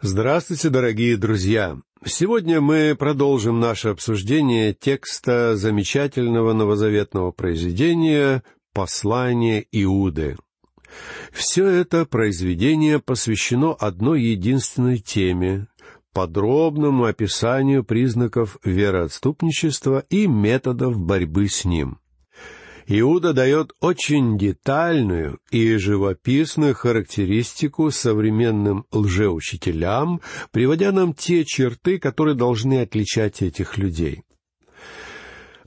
Здравствуйте, дорогие друзья! Сегодня мы продолжим наше обсуждение текста замечательного новозаветного произведения «Послание Иуды». Все это произведение посвящено одной единственной теме — подробному описанию признаков вероотступничества и методов борьбы с ним — Иуда дает очень детальную и живописную характеристику современным лжеучителям, приводя нам те черты, которые должны отличать этих людей.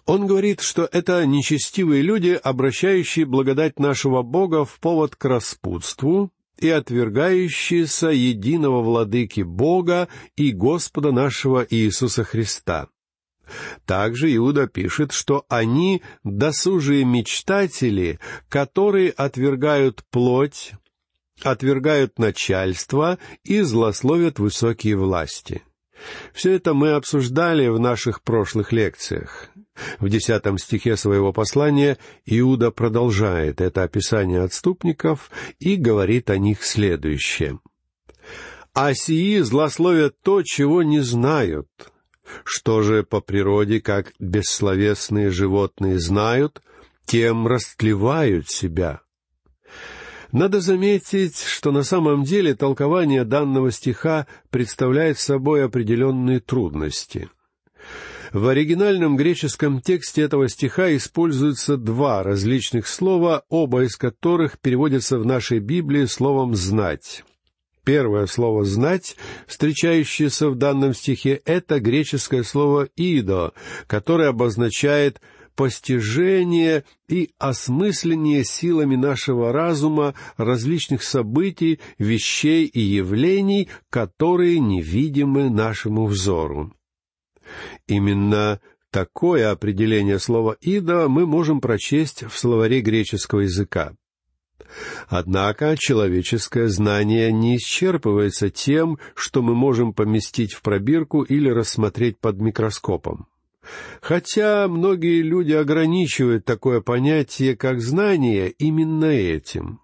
Он говорит, что это нечестивые люди, обращающие благодать нашего Бога в повод к распутству и отвергающиеся единого владыки Бога и Господа нашего Иисуса Христа. Также Иуда пишет, что они досужие мечтатели, которые отвергают плоть, отвергают начальство и злословят высокие власти. Все это мы обсуждали в наших прошлых лекциях. В десятом стихе своего послания Иуда продолжает это описание отступников и говорит о них следующее. «А сии злословят то, чего не знают, что же по природе, как бессловесные животные знают, тем растлевают себя. Надо заметить, что на самом деле толкование данного стиха представляет собой определенные трудности. В оригинальном греческом тексте этого стиха используются два различных слова, оба из которых переводятся в нашей Библии словом «знать». Первое слово «знать», встречающееся в данном стихе, это греческое слово «идо», которое обозначает постижение и осмысление силами нашего разума различных событий, вещей и явлений, которые невидимы нашему взору. Именно такое определение слова «идо» мы можем прочесть в словаре греческого языка. Однако человеческое знание не исчерпывается тем, что мы можем поместить в пробирку или рассмотреть под микроскопом. Хотя многие люди ограничивают такое понятие, как знание, именно этим.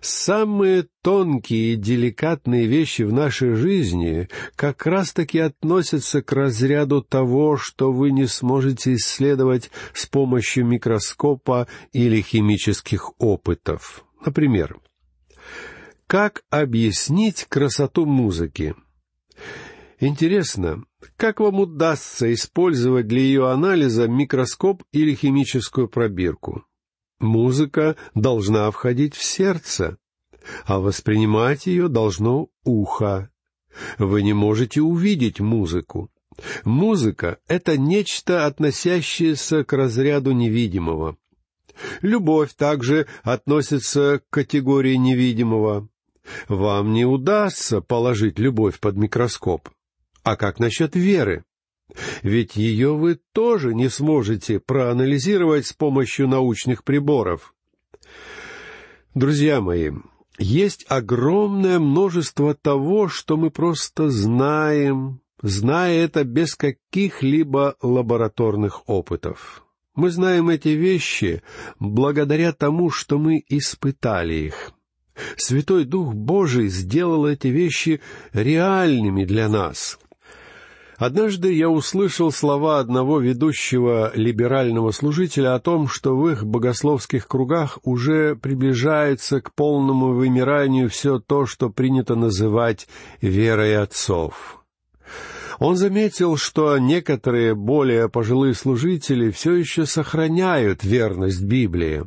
Самые тонкие и деликатные вещи в нашей жизни как раз-таки относятся к разряду того, что вы не сможете исследовать с помощью микроскопа или химических опытов. Например, как объяснить красоту музыки? Интересно, как вам удастся использовать для ее анализа микроскоп или химическую пробирку? Музыка должна входить в сердце, а воспринимать ее должно ухо. Вы не можете увидеть музыку. Музыка — это нечто, относящееся к разряду невидимого. Любовь также относится к категории невидимого. Вам не удастся положить любовь под микроскоп. А как насчет веры? Ведь ее вы тоже не сможете проанализировать с помощью научных приборов. Друзья мои, есть огромное множество того, что мы просто знаем, зная это без каких-либо лабораторных опытов. Мы знаем эти вещи благодаря тому, что мы испытали их. Святой Дух Божий сделал эти вещи реальными для нас. Однажды я услышал слова одного ведущего либерального служителя о том, что в их богословских кругах уже приближается к полному вымиранию все то, что принято называть верой отцов. Он заметил, что некоторые более пожилые служители все еще сохраняют верность Библии.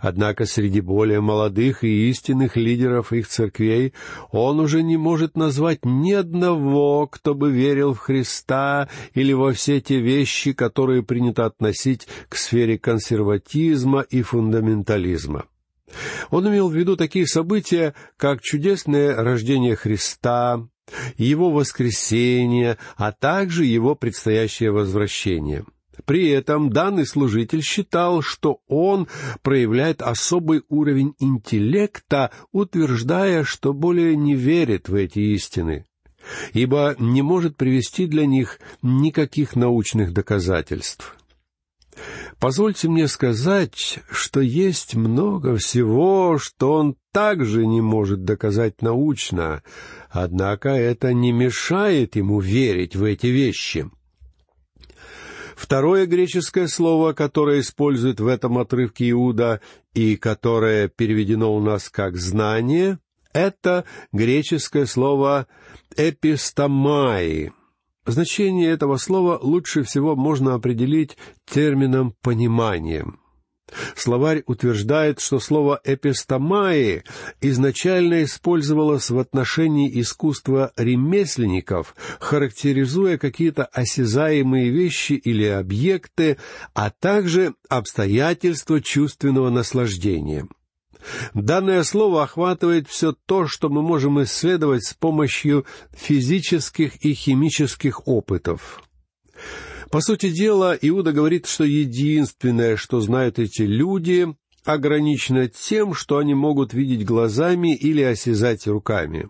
Однако среди более молодых и истинных лидеров их церквей он уже не может назвать ни одного, кто бы верил в Христа или во все те вещи, которые принято относить к сфере консерватизма и фундаментализма. Он имел в виду такие события, как чудесное рождение Христа, его воскресение, а также его предстоящее возвращение. При этом данный служитель считал, что он проявляет особый уровень интеллекта, утверждая, что более не верит в эти истины, ибо не может привести для них никаких научных доказательств. Позвольте мне сказать, что есть много всего, что он также не может доказать научно, Однако это не мешает ему верить в эти вещи. Второе греческое слово, которое использует в этом отрывке Иуда и которое переведено у нас как «знание», это греческое слово «эпистомai». Значение этого слова лучше всего можно определить термином «пониманием». Словарь утверждает, что слово «эпистомаи» изначально использовалось в отношении искусства ремесленников, характеризуя какие-то осязаемые вещи или объекты, а также обстоятельства чувственного наслаждения. Данное слово охватывает все то, что мы можем исследовать с помощью физических и химических опытов. По сути дела, Иуда говорит, что единственное, что знают эти люди, ограничено тем, что они могут видеть глазами или осязать руками.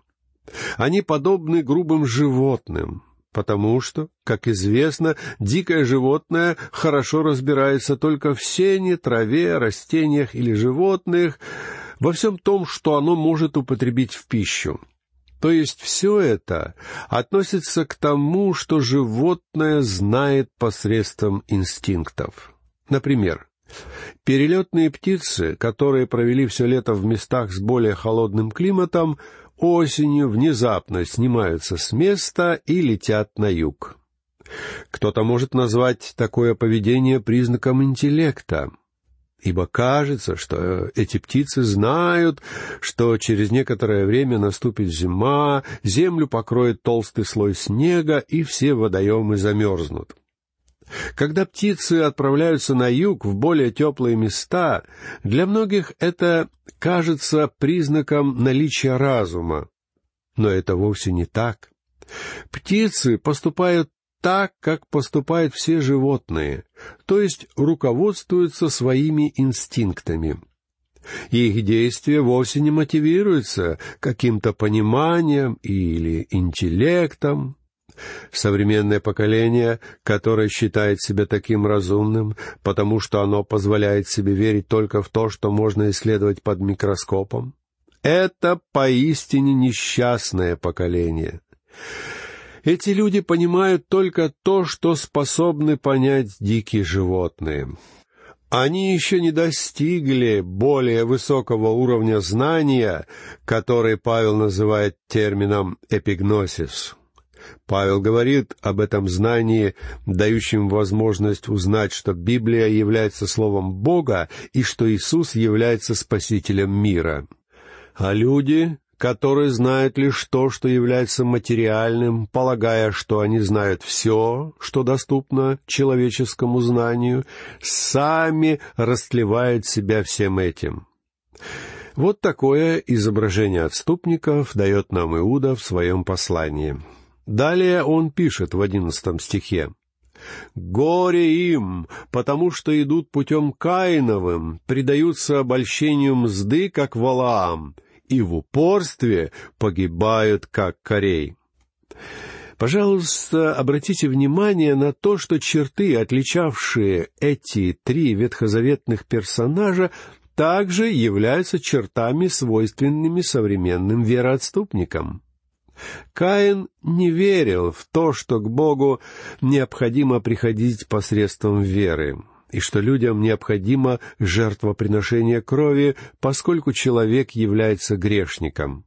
Они подобны грубым животным, потому что, как известно, дикое животное хорошо разбирается только в сене, траве, растениях или животных, во всем том, что оно может употребить в пищу. То есть все это относится к тому, что животное знает посредством инстинктов. Например, перелетные птицы, которые провели все лето в местах с более холодным климатом, осенью внезапно снимаются с места и летят на юг. Кто-то может назвать такое поведение признаком интеллекта ибо кажется, что эти птицы знают, что через некоторое время наступит зима, землю покроет толстый слой снега, и все водоемы замерзнут. Когда птицы отправляются на юг в более теплые места, для многих это кажется признаком наличия разума. Но это вовсе не так. Птицы поступают так, как поступают все животные, то есть руководствуются своими инстинктами. Их действия вовсе не мотивируются каким-то пониманием или интеллектом. Современное поколение, которое считает себя таким разумным, потому что оно позволяет себе верить только в то, что можно исследовать под микроскопом, это поистине несчастное поколение. Эти люди понимают только то, что способны понять дикие животные. Они еще не достигли более высокого уровня знания, который Павел называет термином «эпигносис». Павел говорит об этом знании, дающем возможность узнать, что Библия является Словом Бога и что Иисус является Спасителем мира. А люди которые знают лишь то, что является материальным, полагая, что они знают все, что доступно человеческому знанию, сами растлевают себя всем этим. Вот такое изображение отступников дает нам Иуда в своем послании. Далее он пишет в одиннадцатом стихе. «Горе им, потому что идут путем Каиновым, предаются обольщению мзды, как Валаам, и в упорстве погибают, как корей. Пожалуйста, обратите внимание на то, что черты, отличавшие эти три ветхозаветных персонажа, также являются чертами, свойственными современным вероотступникам. Каин не верил в то, что к Богу необходимо приходить посредством веры и что людям необходимо жертвоприношение крови, поскольку человек является грешником.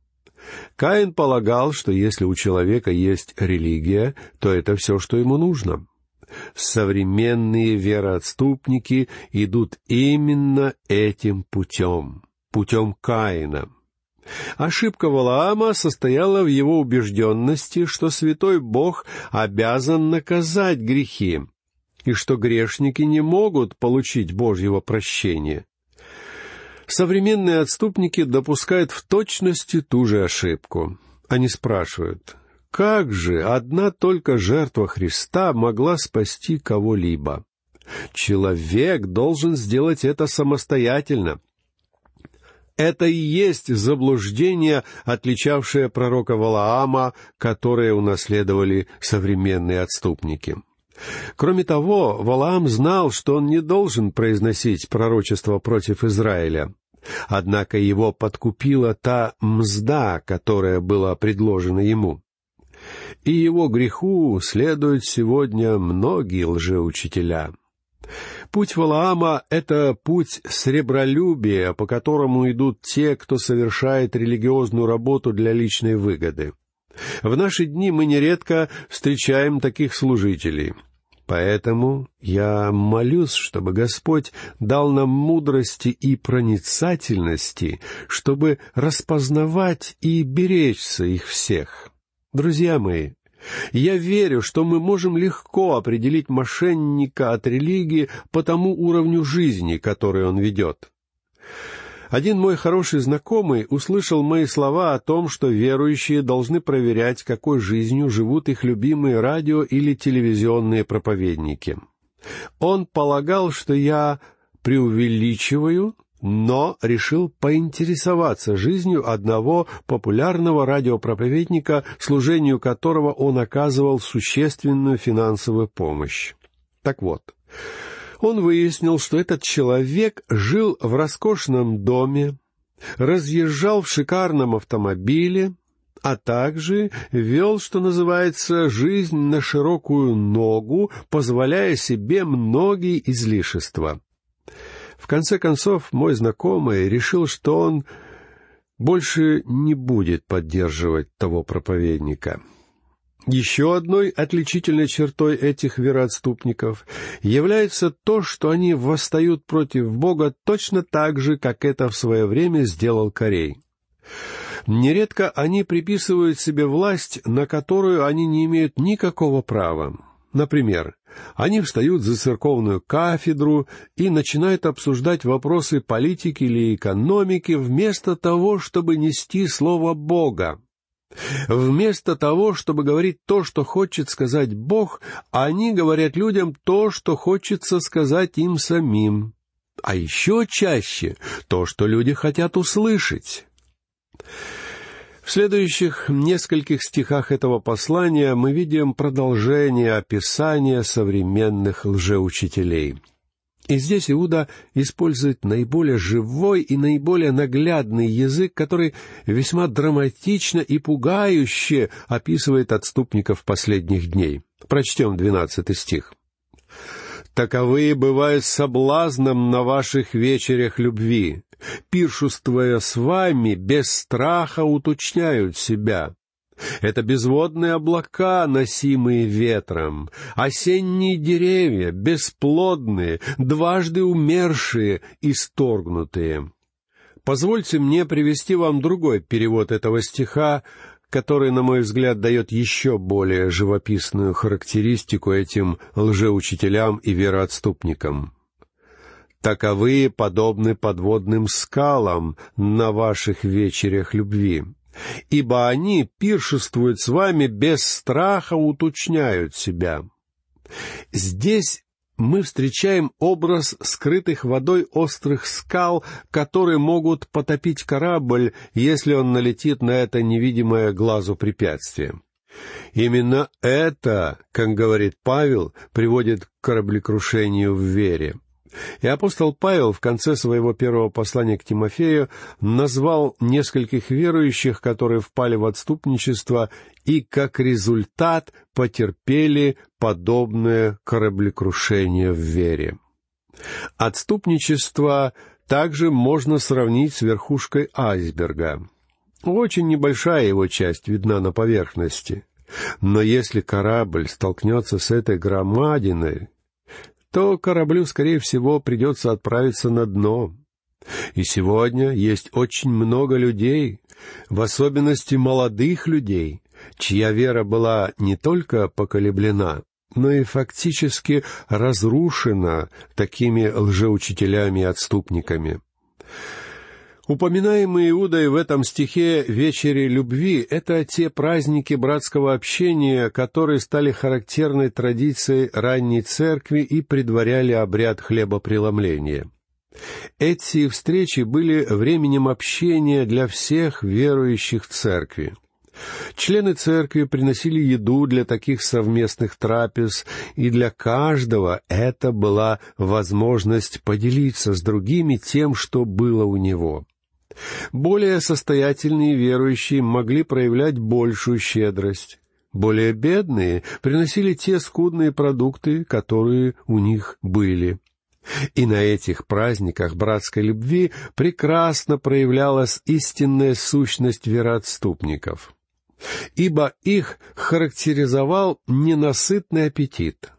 Каин полагал, что если у человека есть религия, то это все, что ему нужно. Современные вероотступники идут именно этим путем, путем Каина. Ошибка Валаама состояла в его убежденности, что святой Бог обязан наказать грехи, и что грешники не могут получить Божьего прощения. Современные отступники допускают в точности ту же ошибку. Они спрашивают, как же одна только жертва Христа могла спасти кого-либо? Человек должен сделать это самостоятельно. Это и есть заблуждение, отличавшее пророка Валаама, которое унаследовали современные отступники. Кроме того, Валаам знал, что он не должен произносить пророчество против Израиля. Однако его подкупила та мзда, которая была предложена ему. И его греху следуют сегодня многие лжеучителя. Путь Валаама — это путь сребролюбия, по которому идут те, кто совершает религиозную работу для личной выгоды. В наши дни мы нередко встречаем таких служителей. Поэтому я молюсь, чтобы Господь дал нам мудрости и проницательности, чтобы распознавать и беречься их всех. Друзья мои, я верю, что мы можем легко определить мошенника от религии по тому уровню жизни, который он ведет. Один мой хороший знакомый услышал мои слова о том, что верующие должны проверять, какой жизнью живут их любимые радио или телевизионные проповедники. Он полагал, что я преувеличиваю, но решил поинтересоваться жизнью одного популярного радиопроповедника, служению которого он оказывал существенную финансовую помощь. Так вот, он выяснил, что этот человек жил в роскошном доме, разъезжал в шикарном автомобиле, а также вел, что называется, жизнь на широкую ногу, позволяя себе многие излишества. В конце концов, мой знакомый решил, что он больше не будет поддерживать того проповедника. Еще одной отличительной чертой этих вероотступников является то, что они восстают против Бога точно так же, как это в свое время сделал Корей. Нередко они приписывают себе власть, на которую они не имеют никакого права. Например, они встают за церковную кафедру и начинают обсуждать вопросы политики или экономики вместо того, чтобы нести Слово Бога. Вместо того, чтобы говорить то, что хочет сказать Бог, они говорят людям то, что хочется сказать им самим. А еще чаще то, что люди хотят услышать. В следующих нескольких стихах этого послания мы видим продолжение описания современных лжеучителей — и здесь Иуда использует наиболее живой и наиболее наглядный язык, который весьма драматично и пугающе описывает отступников последних дней. Прочтем двенадцатый стих. «Таковые бывают соблазном на ваших вечерях любви, пиршествуя с вами, без страха уточняют себя, это безводные облака, носимые ветром, осенние деревья, бесплодные, дважды умершие, исторгнутые. Позвольте мне привести вам другой перевод этого стиха, который, на мой взгляд, дает еще более живописную характеристику этим лжеучителям и вероотступникам. «Таковые подобны подводным скалам на ваших вечерях любви» ибо они пиршествуют с вами без страха, уточняют себя. Здесь мы встречаем образ скрытых водой острых скал, которые могут потопить корабль, если он налетит на это невидимое глазу препятствие. Именно это, как говорит Павел, приводит к кораблекрушению в вере. И апостол Павел в конце своего первого послания к Тимофею назвал нескольких верующих, которые впали в отступничество и как результат потерпели подобное кораблекрушение в вере. Отступничество также можно сравнить с верхушкой айсберга. Очень небольшая его часть видна на поверхности. Но если корабль столкнется с этой громадиной, то кораблю, скорее всего, придется отправиться на дно. И сегодня есть очень много людей, в особенности молодых людей, чья вера была не только поколеблена, но и фактически разрушена такими лжеучителями и отступниками. Упоминаемые Иудой в этом стихе «Вечери любви» — это те праздники братского общения, которые стали характерной традицией ранней церкви и предваряли обряд хлебопреломления. Эти встречи были временем общения для всех верующих церкви. Члены церкви приносили еду для таких совместных трапез, и для каждого это была возможность поделиться с другими тем, что было у него. Более состоятельные верующие могли проявлять большую щедрость. Более бедные приносили те скудные продукты, которые у них были. И на этих праздниках братской любви прекрасно проявлялась истинная сущность вероотступников. Ибо их характеризовал ненасытный аппетит.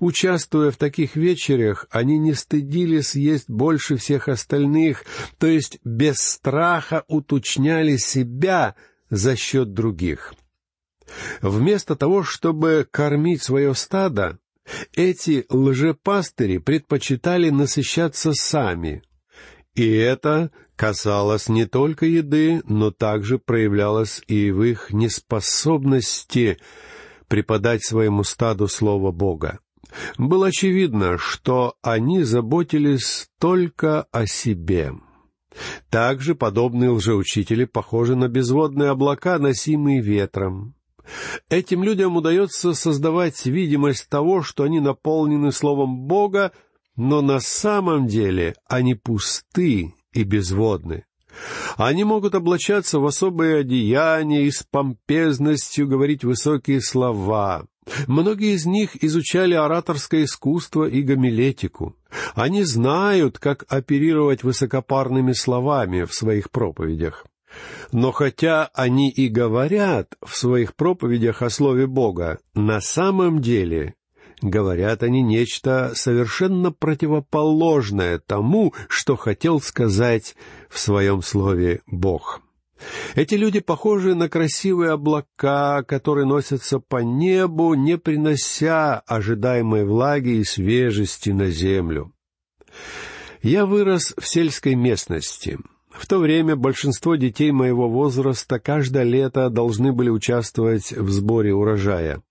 Участвуя в таких вечерях, они не стыдились есть больше всех остальных, то есть без страха уточняли себя за счет других. Вместо того, чтобы кормить свое стадо, эти лжепастыри предпочитали насыщаться сами. И это касалось не только еды, но также проявлялось и в их неспособности преподать своему стаду Слово Бога. Было очевидно, что они заботились только о себе. Также подобные лжеучители похожи на безводные облака, носимые ветром. Этим людям удается создавать видимость того, что они наполнены Словом Бога, но на самом деле они пусты и безводны. Они могут облачаться в особые одеяния и с помпезностью говорить высокие слова. Многие из них изучали ораторское искусство и гомилетику. Они знают, как оперировать высокопарными словами в своих проповедях. Но хотя они и говорят в своих проповедях о Слове Бога, на самом деле говорят они нечто совершенно противоположное тому, что хотел сказать в своем Слове Бог. Эти люди похожи на красивые облака, которые носятся по небу, не принося ожидаемой влаги и свежести на землю. Я вырос в сельской местности — в то время большинство детей моего возраста каждое лето должны были участвовать в сборе урожая.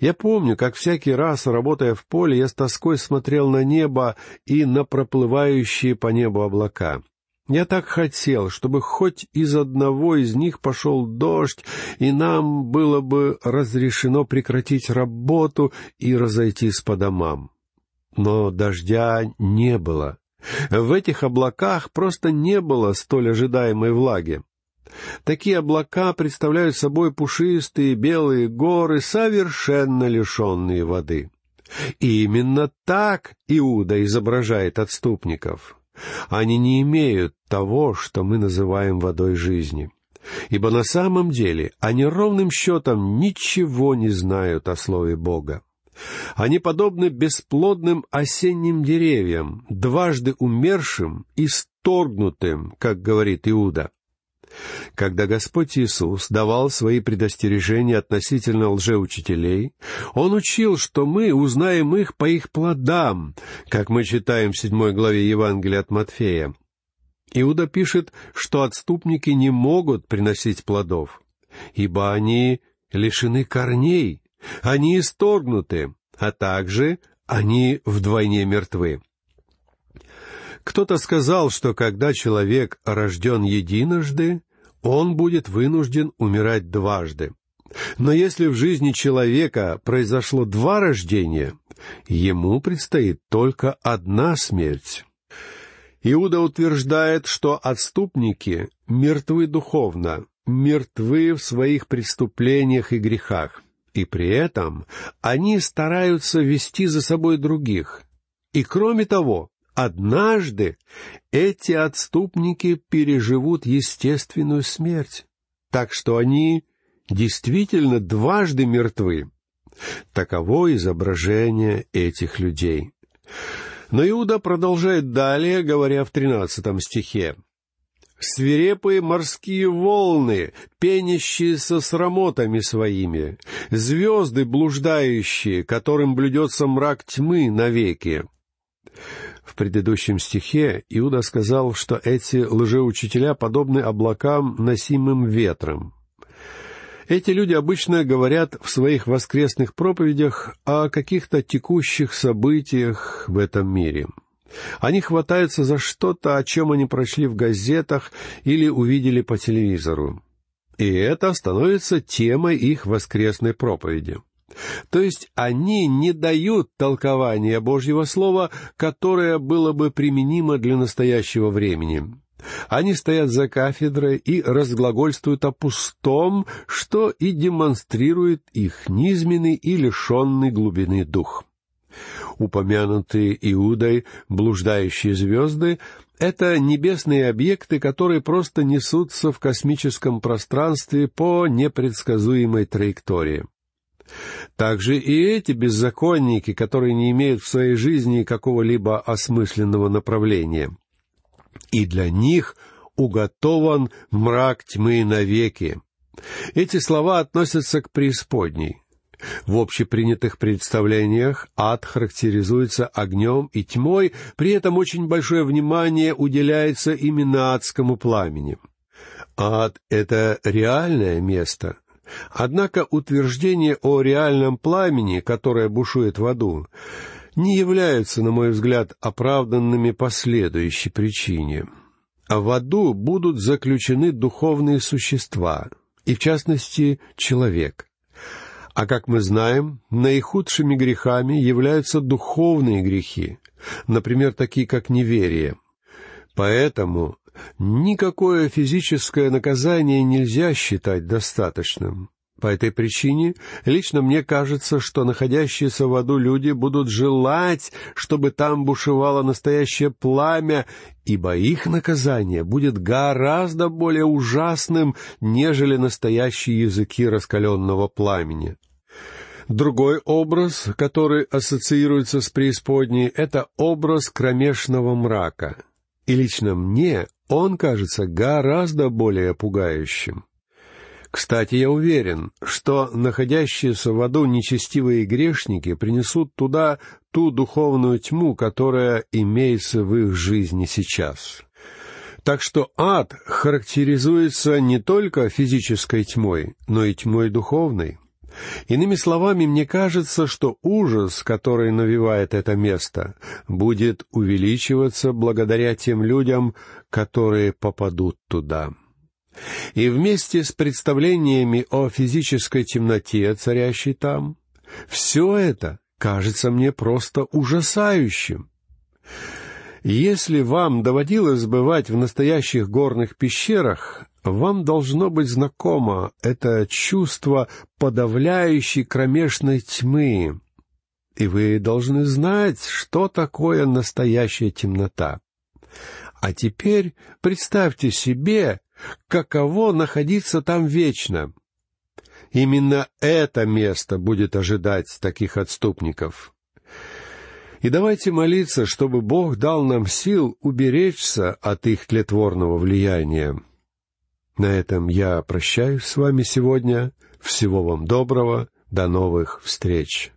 Я помню, как всякий раз, работая в поле, я с тоской смотрел на небо и на проплывающие по небу облака. Я так хотел, чтобы хоть из одного из них пошел дождь, и нам было бы разрешено прекратить работу и разойтись по домам. Но дождя не было. В этих облаках просто не было столь ожидаемой влаги. Такие облака представляют собой пушистые белые горы, совершенно лишенные воды. И именно так Иуда изображает отступников. Они не имеют того, что мы называем водой жизни. Ибо на самом деле они ровным счетом ничего не знают о Слове Бога. Они подобны бесплодным осенним деревьям, дважды умершим и сторгнутым, как говорит Иуда. Когда Господь Иисус давал свои предостережения относительно лжеучителей, Он учил, что мы узнаем их по их плодам, как мы читаем в седьмой главе Евангелия от Матфея. Иуда пишет, что отступники не могут приносить плодов, ибо они лишены корней, они исторгнуты, а также они вдвойне мертвы. Кто-то сказал, что когда человек рожден единожды, он будет вынужден умирать дважды. Но если в жизни человека произошло два рождения, ему предстоит только одна смерть. Иуда утверждает, что отступники мертвы духовно, мертвы в своих преступлениях и грехах и при этом они стараются вести за собой других. И кроме того, однажды эти отступники переживут естественную смерть, так что они действительно дважды мертвы. Таково изображение этих людей. Но Иуда продолжает далее, говоря в тринадцатом стихе свирепые морские волны, пенящиеся с рамотами своими, звезды блуждающие, которым блюдется мрак тьмы навеки. В предыдущем стихе Иуда сказал, что эти лжеучителя подобны облакам, носимым ветром. Эти люди обычно говорят в своих воскресных проповедях о каких-то текущих событиях в этом мире — они хватаются за что-то, о чем они прочли в газетах или увидели по телевизору. И это становится темой их воскресной проповеди. То есть они не дают толкования Божьего Слова, которое было бы применимо для настоящего времени. Они стоят за кафедрой и разглагольствуют о пустом, что и демонстрирует их низменный и лишенный глубины дух. Упомянутые Иудой блуждающие звезды — это небесные объекты, которые просто несутся в космическом пространстве по непредсказуемой траектории. Также и эти беззаконники, которые не имеют в своей жизни какого-либо осмысленного направления. И для них уготован мрак тьмы навеки. Эти слова относятся к преисподней. В общепринятых представлениях ад характеризуется огнем и тьмой, при этом очень большое внимание уделяется именно адскому пламени. Ад — это реальное место, Однако утверждение о реальном пламени, которое бушует в аду, не являются, на мой взгляд, оправданными по следующей причине. А в аду будут заключены духовные существа, и в частности человек. А как мы знаем, наихудшими грехами являются духовные грехи, например, такие как неверие. Поэтому никакое физическое наказание нельзя считать достаточным. По этой причине лично мне кажется, что находящиеся в аду люди будут желать, чтобы там бушевало настоящее пламя, ибо их наказание будет гораздо более ужасным, нежели настоящие языки раскаленного пламени. Другой образ, который ассоциируется с преисподней, это образ кромешного мрака. И лично мне он кажется гораздо более пугающим. Кстати, я уверен, что находящиеся в аду нечестивые грешники принесут туда ту духовную тьму, которая имеется в их жизни сейчас. Так что ад характеризуется не только физической тьмой, но и тьмой духовной. Иными словами, мне кажется, что ужас, который навевает это место, будет увеличиваться благодаря тем людям, которые попадут туда. И вместе с представлениями о физической темноте, царящей там, все это кажется мне просто ужасающим. Если вам доводилось бывать в настоящих горных пещерах, вам должно быть знакомо это чувство подавляющей кромешной тьмы, и вы должны знать, что такое настоящая темнота. А теперь представьте себе, каково находиться там вечно. Именно это место будет ожидать таких отступников. И давайте молиться, чтобы Бог дал нам сил уберечься от их тлетворного влияния. На этом я прощаюсь с вами сегодня. Всего вам доброго. До новых встреч.